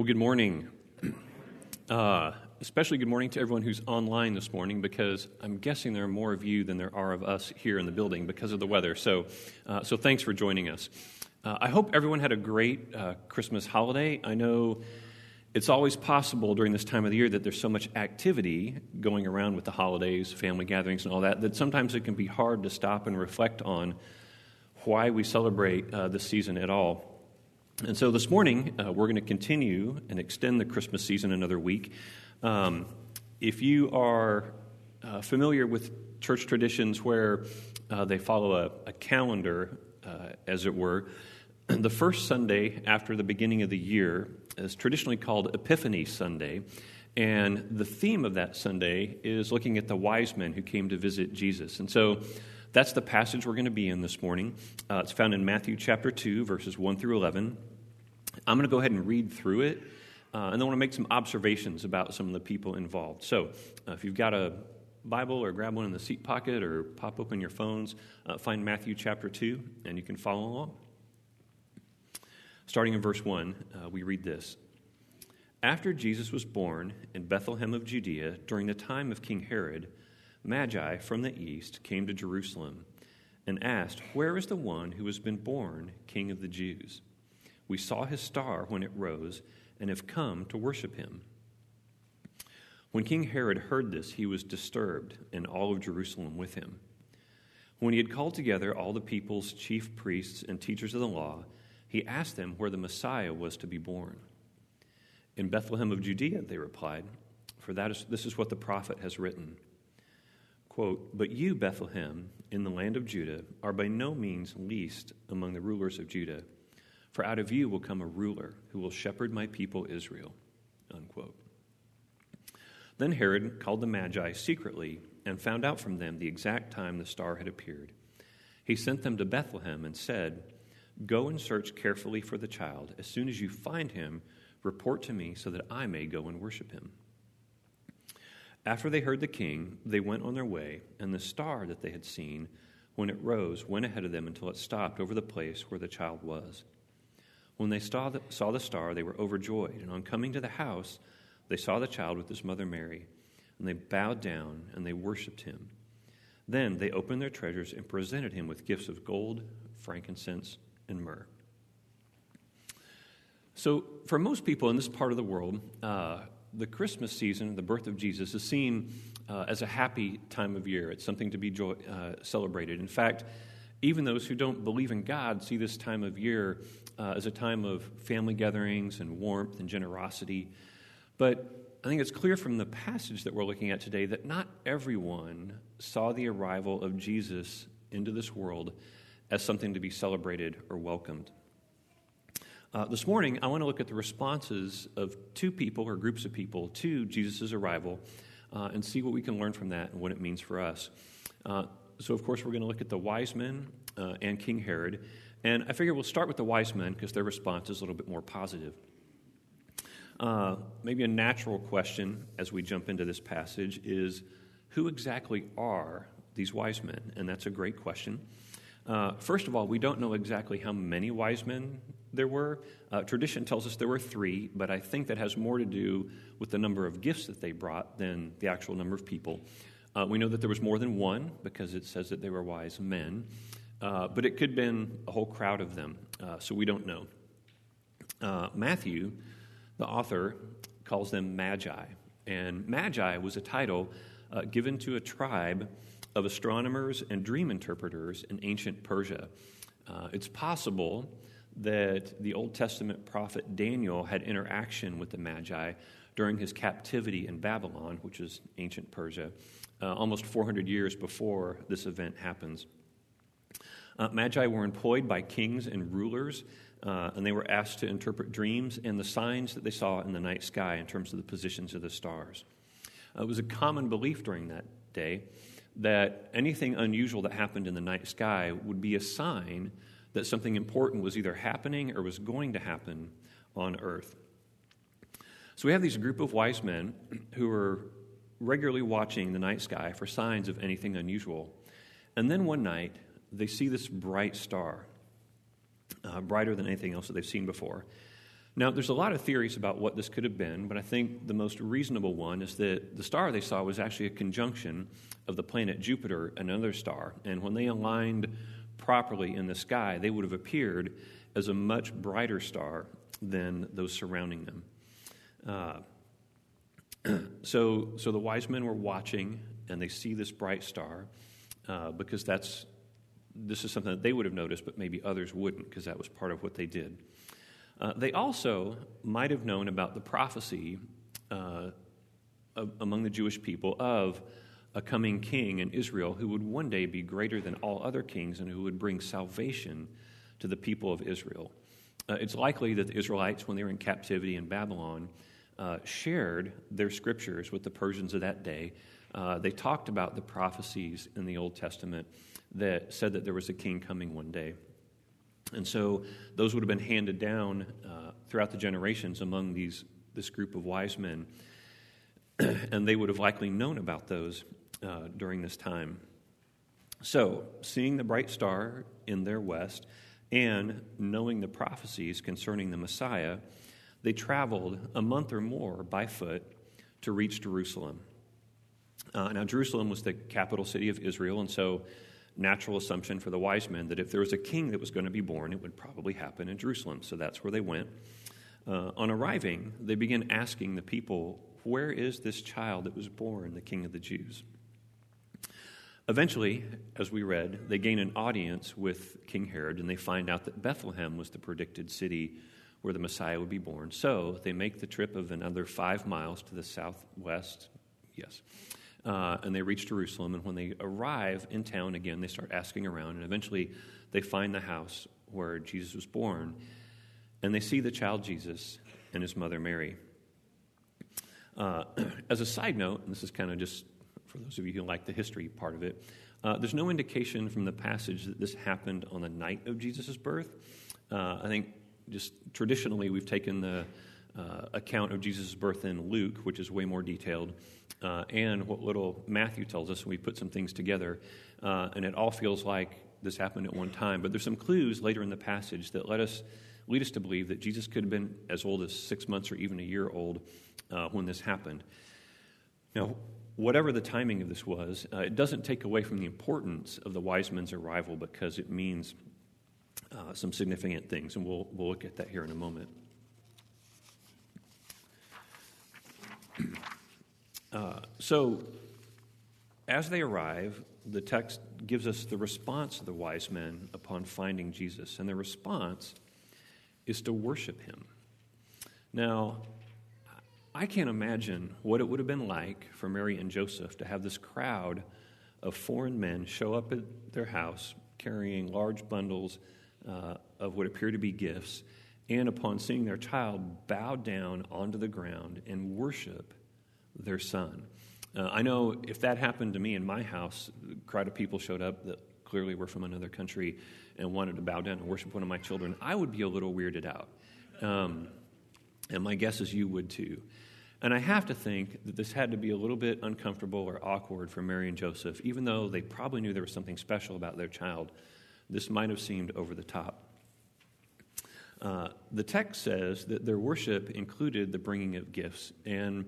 Well, good morning. Uh, especially good morning to everyone who's online this morning because I'm guessing there are more of you than there are of us here in the building because of the weather. So, uh, so thanks for joining us. Uh, I hope everyone had a great uh, Christmas holiday. I know it's always possible during this time of the year that there's so much activity going around with the holidays, family gatherings, and all that, that sometimes it can be hard to stop and reflect on why we celebrate uh, this season at all. And so this morning, uh, we're going to continue and extend the Christmas season another week. Um, if you are uh, familiar with church traditions where uh, they follow a, a calendar, uh, as it were, the first Sunday after the beginning of the year is traditionally called Epiphany Sunday. And the theme of that Sunday is looking at the wise men who came to visit Jesus. And so that's the passage we're going to be in this morning. Uh, it's found in Matthew chapter 2, verses 1 through 11. I'm going to go ahead and read through it, uh, and I want to make some observations about some of the people involved. So, uh, if you've got a Bible or grab one in the seat pocket or pop open your phones, uh, find Matthew chapter 2, and you can follow along. Starting in verse 1, uh, we read this After Jesus was born in Bethlehem of Judea during the time of King Herod, Magi from the east came to Jerusalem and asked, Where is the one who has been born King of the Jews? We saw his star when it rose and have come to worship him. When King Herod heard this, he was disturbed, and all of Jerusalem with him. When he had called together all the people's chief priests and teachers of the law, he asked them where the Messiah was to be born. In Bethlehem of Judea, they replied, for that is, this is what the prophet has written. Quote, But you, Bethlehem, in the land of Judah, are by no means least among the rulers of Judah. For out of you will come a ruler who will shepherd my people Israel. Unquote. Then Herod called the Magi secretly and found out from them the exact time the star had appeared. He sent them to Bethlehem and said, Go and search carefully for the child. As soon as you find him, report to me so that I may go and worship him. After they heard the king, they went on their way, and the star that they had seen, when it rose, went ahead of them until it stopped over the place where the child was. When they saw the, saw the star, they were overjoyed. And on coming to the house, they saw the child with his mother Mary, and they bowed down and they worshipped him. Then they opened their treasures and presented him with gifts of gold, frankincense, and myrrh. So, for most people in this part of the world, uh, the Christmas season, the birth of Jesus, is seen uh, as a happy time of year. It's something to be joy, uh, celebrated. In fact, even those who don't believe in God see this time of year uh, as a time of family gatherings and warmth and generosity. But I think it's clear from the passage that we're looking at today that not everyone saw the arrival of Jesus into this world as something to be celebrated or welcomed. Uh, this morning, I want to look at the responses of two people or groups of people to Jesus' arrival uh, and see what we can learn from that and what it means for us. Uh, so, of course, we're going to look at the wise men uh, and King Herod. And I figure we'll start with the wise men because their response is a little bit more positive. Uh, maybe a natural question as we jump into this passage is who exactly are these wise men? And that's a great question. Uh, first of all, we don't know exactly how many wise men there were. Uh, tradition tells us there were three, but I think that has more to do with the number of gifts that they brought than the actual number of people. Uh, we know that there was more than one because it says that they were wise men. Uh, but it could have been a whole crowd of them, uh, so we don't know. Uh, Matthew, the author, calls them magi. And magi was a title uh, given to a tribe of astronomers and dream interpreters in ancient Persia. Uh, it's possible that the Old Testament prophet Daniel had interaction with the magi during his captivity in Babylon, which is ancient Persia, almost 400 years before this event happens. Uh, magi were employed by kings and rulers, uh, and they were asked to interpret dreams and the signs that they saw in the night sky in terms of the positions of the stars. Uh, it was a common belief during that day that anything unusual that happened in the night sky would be a sign that something important was either happening or was going to happen on earth. So we have these group of wise men who are regularly watching the night sky for signs of anything unusual. And then one night, they see this bright star, uh, brighter than anything else that they've seen before. Now, there's a lot of theories about what this could have been, but I think the most reasonable one is that the star they saw was actually a conjunction of the planet Jupiter and another star. And when they aligned properly in the sky, they would have appeared as a much brighter star than those surrounding them. Uh, so, so the wise men were watching, and they see this bright star uh, because that's this is something that they would have noticed, but maybe others wouldn't because that was part of what they did. Uh, they also might have known about the prophecy uh, among the Jewish people of a coming king in Israel who would one day be greater than all other kings and who would bring salvation to the people of Israel. Uh, it's likely that the Israelites, when they were in captivity in Babylon, uh, shared their scriptures with the Persians of that day. Uh, they talked about the prophecies in the Old Testament that said that there was a king coming one day. And so those would have been handed down uh, throughout the generations among these, this group of wise men. and they would have likely known about those uh, during this time. So, seeing the bright star in their west and knowing the prophecies concerning the Messiah, they traveled a month or more by foot to reach Jerusalem. Uh, now, Jerusalem was the capital city of Israel, and so natural assumption for the wise men that if there was a king that was going to be born, it would probably happen in Jerusalem. So that's where they went. Uh, on arriving, they began asking the people, Where is this child that was born, the king of the Jews? Eventually, as we read, they gain an audience with King Herod and they find out that Bethlehem was the predicted city where the Messiah would be born. So they make the trip of another five miles to the southwest, yes, uh, and they reach Jerusalem. And when they arrive in town again, they start asking around, and eventually they find the house where Jesus was born, and they see the child Jesus and his mother Mary. Uh, as a side note, and this is kind of just for those of you who like the history part of it. Uh, there's no indication from the passage that this happened on the night of Jesus' birth. Uh, I think just traditionally we've taken the uh, account of Jesus' birth in Luke, which is way more detailed, uh, and what little Matthew tells us, and we put some things together, uh, and it all feels like this happened at one time. But there's some clues later in the passage that let us lead us to believe that Jesus could have been as old as six months or even a year old uh, when this happened. Now, whatever the timing of this was, uh, it doesn't take away from the importance of the wise men's arrival because it means some significant things, and we'll, we'll look at that here in a moment. Uh, so, as they arrive, the text gives us the response of the wise men upon finding Jesus, and their response is to worship him. Now, I can't imagine what it would have been like for Mary and Joseph to have this crowd of foreign men show up at their house carrying large bundles uh, of what appear to be gifts, and upon seeing their child, bow down onto the ground and worship their son. Uh, I know if that happened to me in my house, a crowd of people showed up that clearly were from another country and wanted to bow down and worship one of my children, I would be a little weirded out. Um, and my guess is you would too. And I have to think that this had to be a little bit uncomfortable or awkward for Mary and Joseph, even though they probably knew there was something special about their child. This might have seemed over the top. Uh, the text says that their worship included the bringing of gifts. And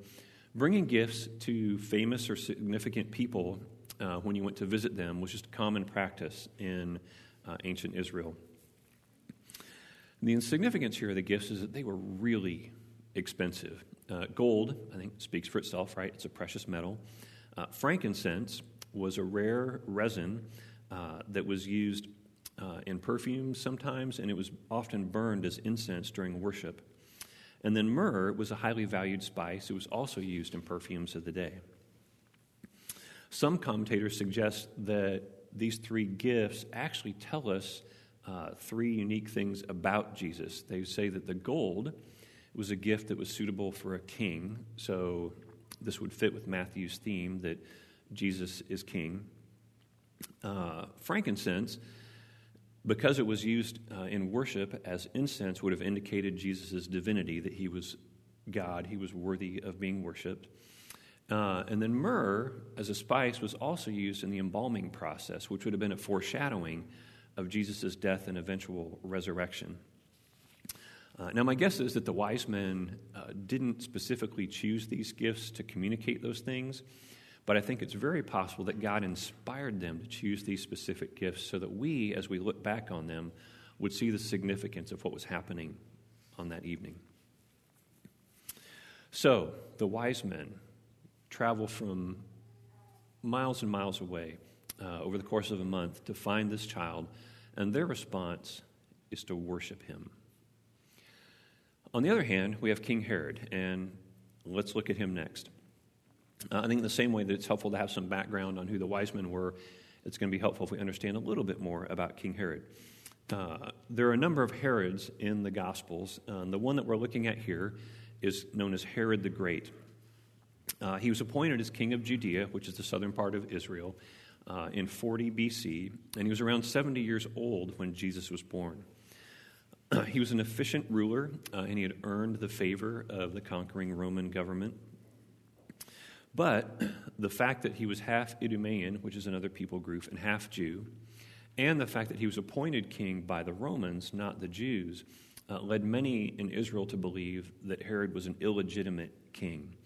bringing gifts to famous or significant people uh, when you went to visit them was just a common practice in uh, ancient Israel. The insignificance here of the gifts is that they were really expensive. Uh, gold, I think, speaks for itself, right? It's a precious metal. Uh, frankincense was a rare resin uh, that was used uh, in perfumes sometimes, and it was often burned as incense during worship. And then myrrh was a highly valued spice. It was also used in perfumes of the day. Some commentators suggest that these three gifts actually tell us uh, three unique things about Jesus. They say that the gold was a gift that was suitable for a king, so this would fit with Matthew's theme that Jesus is king. Uh, frankincense, because it was used uh, in worship as incense, would have indicated Jesus' divinity, that he was God, he was worthy of being worshiped. Uh, and then myrrh, as a spice, was also used in the embalming process, which would have been a foreshadowing of Jesus' death and eventual resurrection. Uh, now, my guess is that the wise men uh, didn't specifically choose these gifts to communicate those things, but I think it's very possible that God inspired them to choose these specific gifts so that we, as we look back on them, would see the significance of what was happening on that evening. So, the wise men travel from miles and miles away uh, over the course of a month to find this child, and their response is to worship him. On the other hand, we have King Herod, and let's look at him next. Uh, I think the same way that it's helpful to have some background on who the wise men were, it's going to be helpful if we understand a little bit more about King Herod. Uh, there are a number of Herods in the Gospels. Uh, the one that we're looking at here is known as Herod the Great. Uh, he was appointed as king of Judea, which is the southern part of Israel, uh, in 40 BC, and he was around 70 years old when Jesus was born. he was an efficient ruler, uh, and he had earned the favor of the conquering Roman government. But the fact that he was half Idumean, which is another people group, and half Jew, and the fact that he was appointed king by the Romans, not the Jews, uh, led many in Israel to believe that Herod was an illegitimate king.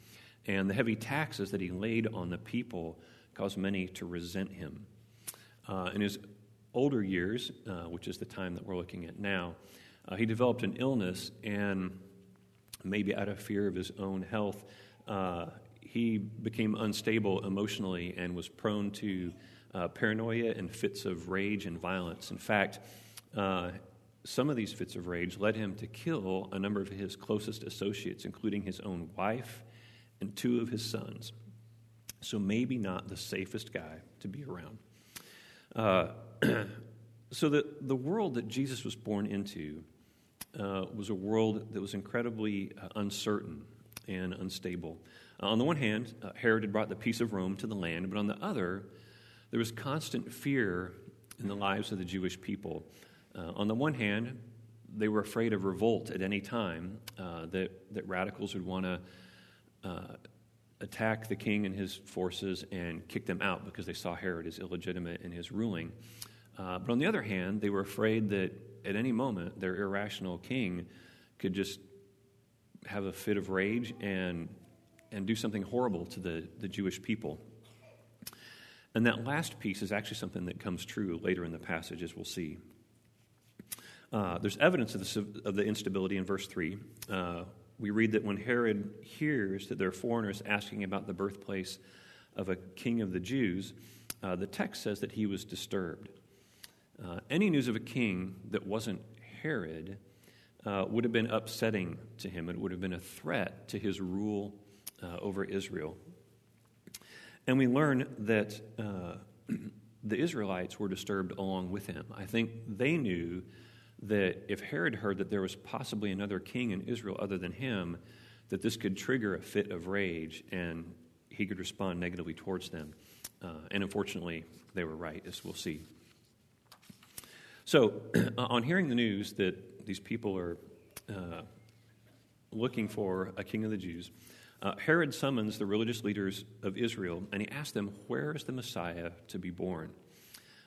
And the heavy taxes that he laid on the people caused many to resent him. Uh, in his older years, uh, which is the time that we're looking at now, uh, he developed an illness, and maybe out of fear of his own health, uh, he became unstable emotionally and was prone to uh, paranoia and fits of rage and violence. In fact, uh, some of these fits of rage led him to kill a number of his closest associates, including his own wife and two of his sons. So, maybe not the safest guy to be around. Uh, so, the, the world that Jesus was born into uh, was a world that was incredibly uh, uncertain and unstable. Uh, on the one hand, uh, Herod had brought the peace of Rome to the land, but on the other, there was constant fear in the lives of the Jewish people. Uh, on the one hand, they were afraid of revolt at any time, uh, that, that radicals would want to attack the king and his forces and kick them out because they saw Herod as illegitimate in his ruling. Uh, but on the other hand, they were afraid that at any moment their irrational king could just have a fit of rage and, and do something horrible to the, the Jewish people. And that last piece is actually something that comes true later in the passage, as we'll see. Uh, there's evidence of the, of the, instability in verse 3. Uh, we read that when Herod hears that there are foreigners asking about the birthplace of a king of the Jews, uh, the text says that he was disturbed. Uh, any news of a king that wasn't Herod uh, would have been upsetting to him. It would have been a threat to his rule uh, over Israel. And we learn that uh, the Israelites were disturbed along with him. I think they knew that if Herod heard that there was possibly another king in Israel other than him, that this could trigger a fit of rage and he could respond negatively towards them. Uh, and unfortunately, they were right, as we'll see. So, on hearing the news that these people are uh, looking for a king of the Jews, uh, Herod summons the religious leaders of Israel and he asks them, Where is the Messiah to be born?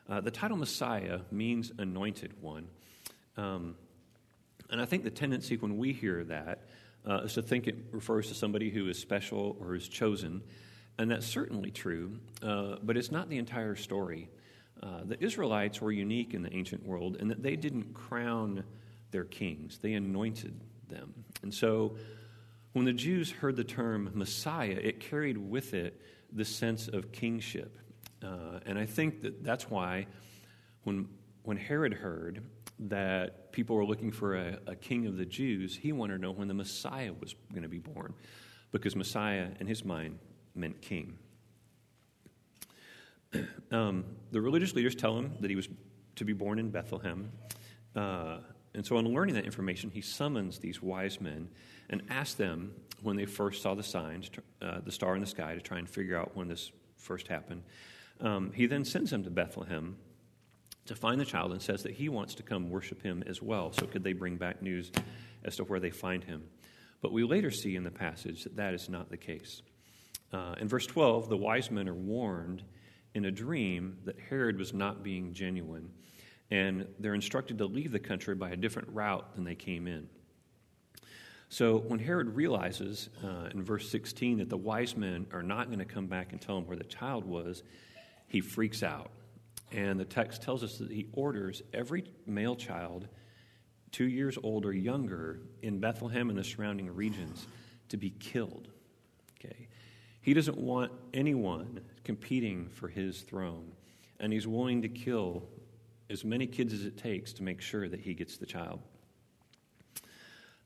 Uh, the title Messiah means anointed one. Um, and I think the tendency when we hear that uh, is to think it refers to somebody who is special or is chosen. And that's certainly true, uh, but it's not the entire story. Uh, the Israelites were unique in the ancient world in that they didn't crown their kings, they anointed them. And so when the Jews heard the term Messiah, it carried with it the sense of kingship. Uh, and I think that that's why when, when Herod heard that people were looking for a, a king of the Jews, he wanted to know when the Messiah was going to be born, because Messiah, in his mind, meant king. Um, the religious leaders tell him that he was to be born in Bethlehem. Uh, and so, on learning that information, he summons these wise men and asks them when they first saw the signs, uh, the star in the sky, to try and figure out when this first happened. Um, he then sends them to Bethlehem to find the child and says that he wants to come worship him as well. So, could they bring back news as to where they find him? But we later see in the passage that that is not the case. Uh, in verse 12, the wise men are warned in a dream that Herod was not being genuine, and they're instructed to leave the country by a different route than they came in. So when Herod realizes uh, in verse 16 that the wise men are not going to come back and tell him where the child was, he freaks out. And the text tells us that he orders every male child two years old or younger in Bethlehem and the surrounding regions to be killed. Okay. He doesn't want anyone competing for his throne, and he's willing to kill as many kids as it takes to make sure that he gets the child.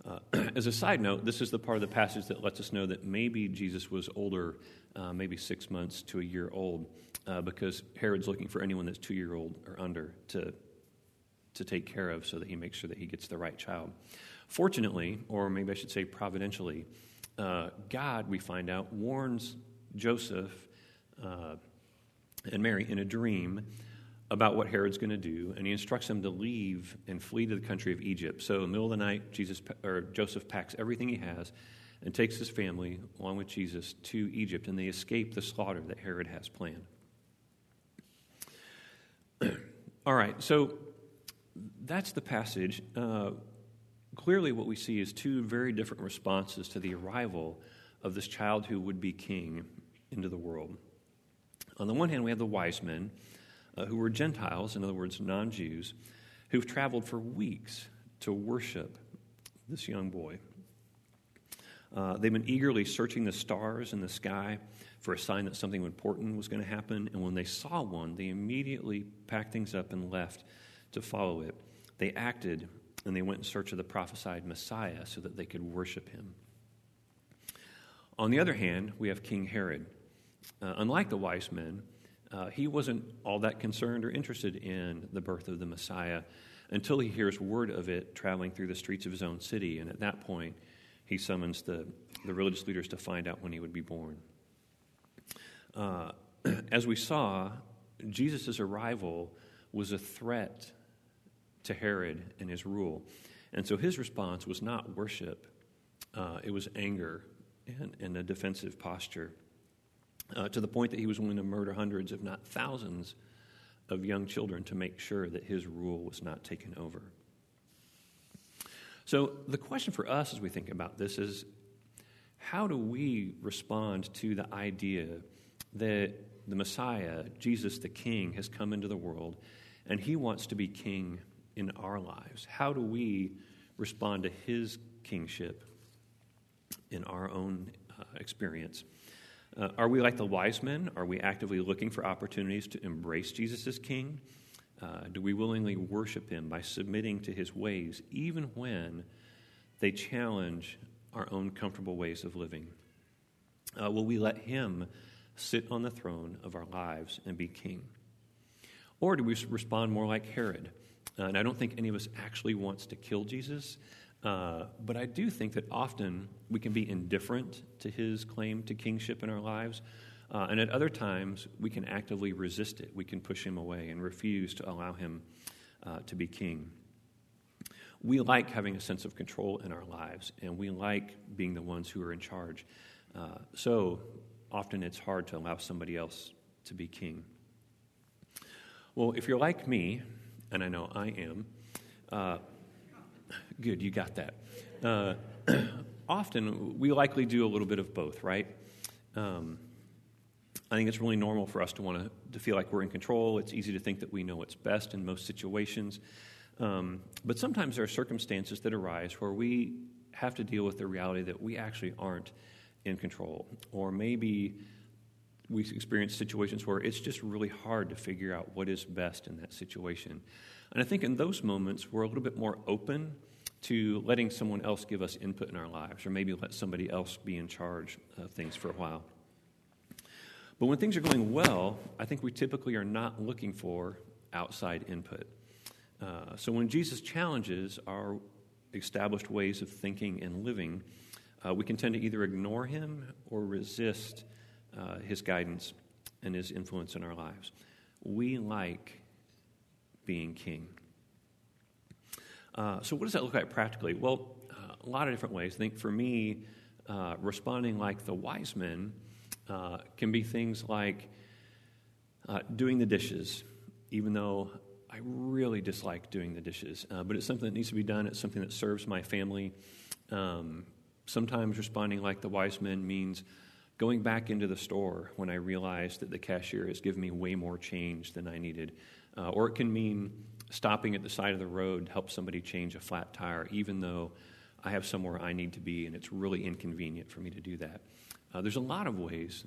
Uh, as a side note, this is the part of the passage that lets us know that maybe Jesus was older, uh, maybe six months to a year old, uh, because Herod's looking for anyone that's two year old or under to, to take care of so that he makes sure that he gets the right child. Fortunately, or maybe I should say providentially, uh, God, we find out, warns Joseph uh, and Mary in a dream about what Herod's going to do, and he instructs them to leave and flee to the country of Egypt. So, in the middle of the night, Jesus or Joseph packs everything he has and takes his family along with Jesus to Egypt, and they escape the slaughter that Herod has planned. All right, so that's the passage. Uh, clearly, what we see is two very different responses to the arrival of this child who would be king into the world. On the one hand, we have the wise men uh, who were Gentiles, in other words, non Jews, who've traveled for weeks to worship this young boy. Uh, they've been eagerly searching the stars in the sky for a sign that something important was going to happen, and when they saw one, they immediately packed things up and left to follow it. They acted and they went in search of the prophesied Messiah so that they could worship him. On the other hand, we have King Herod. Uh, unlike the wise men, uh, he wasn't all that concerned or interested in the birth of the Messiah until he hears word of it traveling through the streets of his own city. And at that point, he summons the, the religious leaders to find out when he would be born. Uh, as we saw, Jesus' arrival was a threat to Herod and his rule. And so his response was not worship, uh, it was anger and, and a defensive posture uh, to the point that he was willing to murder hundreds, if not thousands, of young children to make sure that his rule was not taken over. So, the question for us as we think about this is how do we respond to the idea that the Messiah, Jesus the King, has come into the world and he wants to be king in our lives? How do we respond to his kingship in our own uh, experience? Uh, are we like the wise men? Are we actively looking for opportunities to embrace Jesus as King? Uh, do we willingly worship Him by submitting to His ways, even when they challenge our own comfortable ways of living? Uh, will we let Him sit on the throne of our lives and be King? Or do we respond more like Herod? Uh, and I don't think any of us actually wants to kill Jesus. Uh, but I do think that often we can be indifferent to his claim to kingship in our lives. Uh, and at other times, we can actively resist it. We can push him away and refuse to allow him uh, to be king. We like having a sense of control in our lives, and we like being the ones who are in charge. Uh, so often it's hard to allow somebody else to be king. Well, if you're like me, and I know I am, uh, Good, you got that. Uh, often, we likely do a little bit of both, right? Um, I think it's really normal for us to want to, feel like we're in control. It's easy to think that we know what's best in most situations. Um, but sometimes there are circumstances that arise where we have to deal with the reality that we actually aren't in control. Or maybe we experience situations where it's just really hard to figure out what is best in that situation. And I think in those moments, we're a little bit more open to letting someone else give us input in our lives, or maybe let somebody else be in charge of things for a while. But when things are going well, I think we typically are not looking for outside input. Uh, so when Jesus challenges our established ways of thinking and living, uh, we can tend to either ignore him or resist uh, his guidance and his influence in our lives. We like being king. Uh, so, what does that look like practically? Well, uh, a lot of different ways. I think for me, uh, responding like the wise men uh, can be things like uh, doing the dishes, even though I really dislike doing the dishes. Uh, but it's something that needs to be done, it's something that serves my family. Um, Sometimes responding like the wise men means going back into the store when I realize that the cashier has given me way more change than I needed. Uh, or it can mean stopping at the side of the road to help somebody change a flat tire, even though I have somewhere I need to be and it's really inconvenient for me to do that. Uh, there's a lot of ways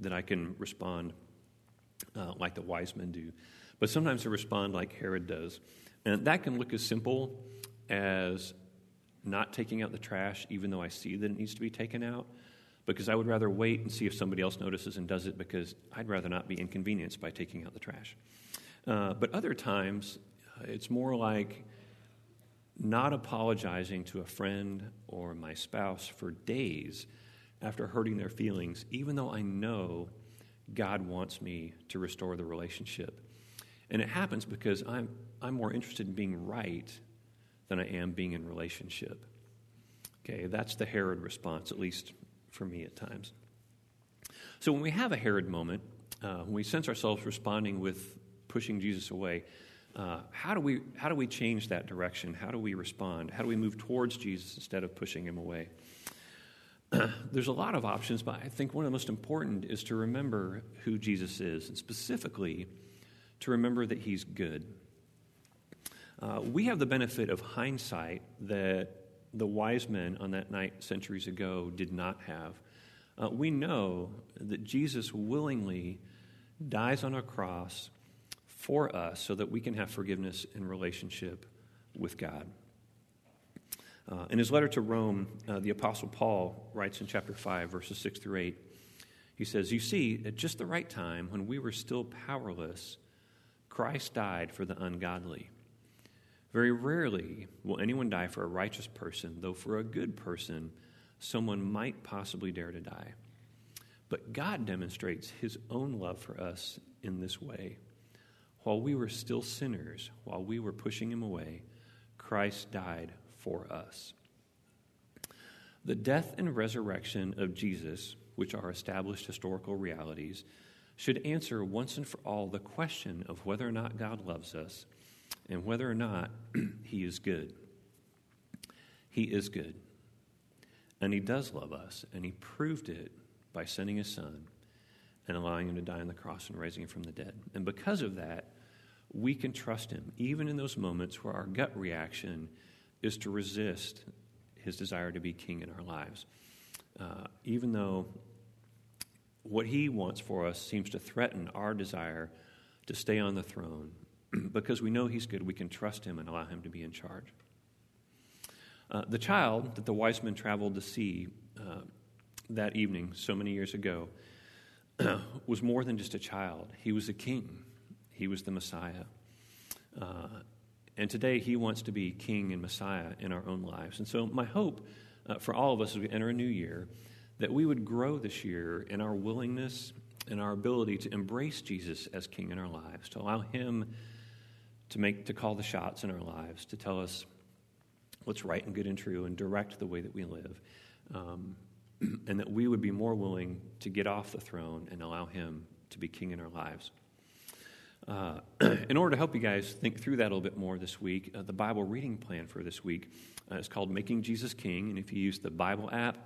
that I can respond uh, like the wise men do, but sometimes I respond like Herod does. And that can look as simple as not taking out the trash, even though I see that it needs to be taken out, because I would rather wait and see if somebody else notices and does it because I'd rather not be inconvenienced by taking out the trash. Uh, but other times, uh, it's more like not apologizing to a friend or my spouse for days after hurting their feelings, even though I know God wants me to restore the relationship. And it happens because I'm, I'm more interested in being right than I am being in relationship. Okay, that's the Herod response, at least for me at times. So when we have a Herod moment, uh, when we sense ourselves responding with pushing Jesus away, uh, how, do we, how do we change that direction? How do we respond? How do we move towards Jesus instead of pushing him away? There's a lot of options, but I think one of the most important is to remember who Jesus is, and specifically to remember that he's good. Uh, we have the benefit of hindsight that the wise men on that night centuries ago did not have. Uh, we know that Jesus willingly dies on a cross for us so that we can have forgiveness and relationship with God. Uh, in his letter to Rome, uh, the Apostle Paul writes in chapter 5, verses 6 through 8, he says, You see, at just the right time, when we were still powerless, Christ died for the ungodly. Very rarely will anyone die for a righteous person, though for a good person, someone might possibly dare to die. But God demonstrates his own love for us in this way. While we were still sinners, while we were pushing him away, Christ died for us. The death and resurrection of Jesus, which are established historical realities, should answer once and for all the question of whether or not God loves us and whether or not he is good. He is good. And he does love us, and he proved it by sending his son and allowing him to die on the cross and raising him from the dead. And because of that, we can trust him, even in those moments where our gut reaction is to resist his desire to be king in our lives. Uh, even though what he wants for us seems to threaten our desire to stay on the throne, because we know he's good, we can trust him and allow him to be in charge. Uh, the child that the wise men traveled to see uh, that evening so many years ago was more than just a child. He was a king, he was the Messiah. Uh, and today he wants to be king and Messiah in our own lives. And so, my hope uh, for all of us as we enter a new year that we would grow this year in our willingness and our ability to embrace Jesus as king in our lives, to allow him to make to call the shots in our lives, to tell us what's right and good and true, and direct the way that we live. Um, and that we would be more willing to get off the throne and allow Him to be king in our lives. Uh, in order to help you guys think through that a little bit more this week, uh, the Bible reading plan for this week uh, is called Making Jesus King. And if you use the Bible app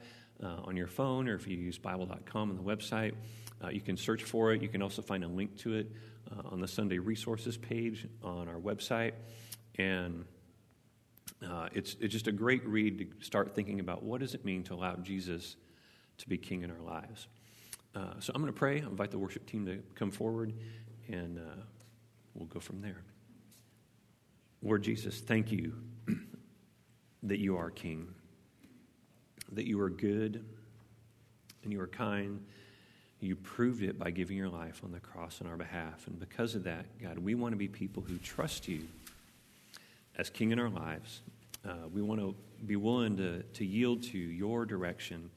uh, on your phone or if you use Bible.com on the website, uh, you can search for it. You can also find a link to it uh, on the Sunday resources page on our website. And it's, it's just a great read to start thinking about what does it mean to allow Jesus to be king in our lives. So I'm going to pray. I'll invite the worship team to come forward, and uh, we'll go from there. Lord Jesus, thank you that you are king, that you are good, and you are kind. You proved it by giving your life on the cross on our behalf. And because of that, God, we want to be people who trust you as king in our lives. Uh, we want to be willing to, to yield to your direction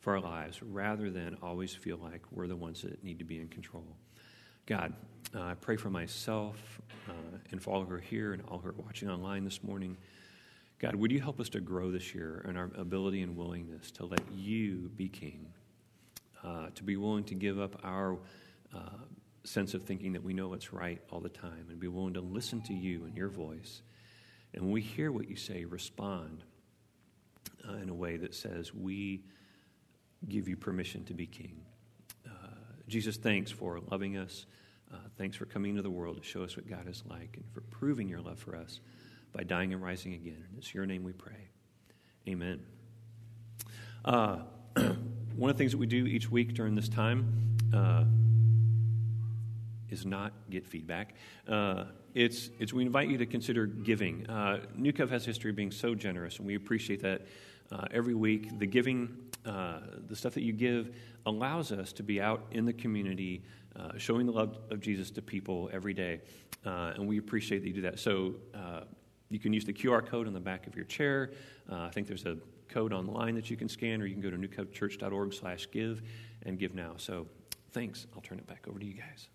for our lives rather than always feel like we're the ones that need to be in control. God, uh, I pray for myself uh, and for all who are here and all who are watching online this morning. God, would you help us to grow this year in our ability and willingness to let you be king, uh, to be willing to give up our uh, sense of thinking that we know what's right all the time, and be willing to listen to you and your voice. And when we hear what you say, respond uh, in a way that says, We give you permission to be king. Jesus, thanks for loving us. Uh, thanks for coming into the world to show us what God is like and for proving your love for us by dying and rising again. And it's your name we pray. Amen. Uh, one of the things that we do each week during this time uh, is not get feedback. Uh, it's, it's we invite you to consider giving. Uh, New Cove has history of being so generous, and we appreciate that uh, every week. The giving, uh, the stuff that you give, allows us to be out in the community, uh, showing the love of Jesus to people every day, uh, and we appreciate that you do that. So uh, you can use the QR code on the back of your chair. Uh, I think there's a code online that you can scan, or you can go to newcovechurch.org/give and give now. So thanks. I'll turn it back over to you guys.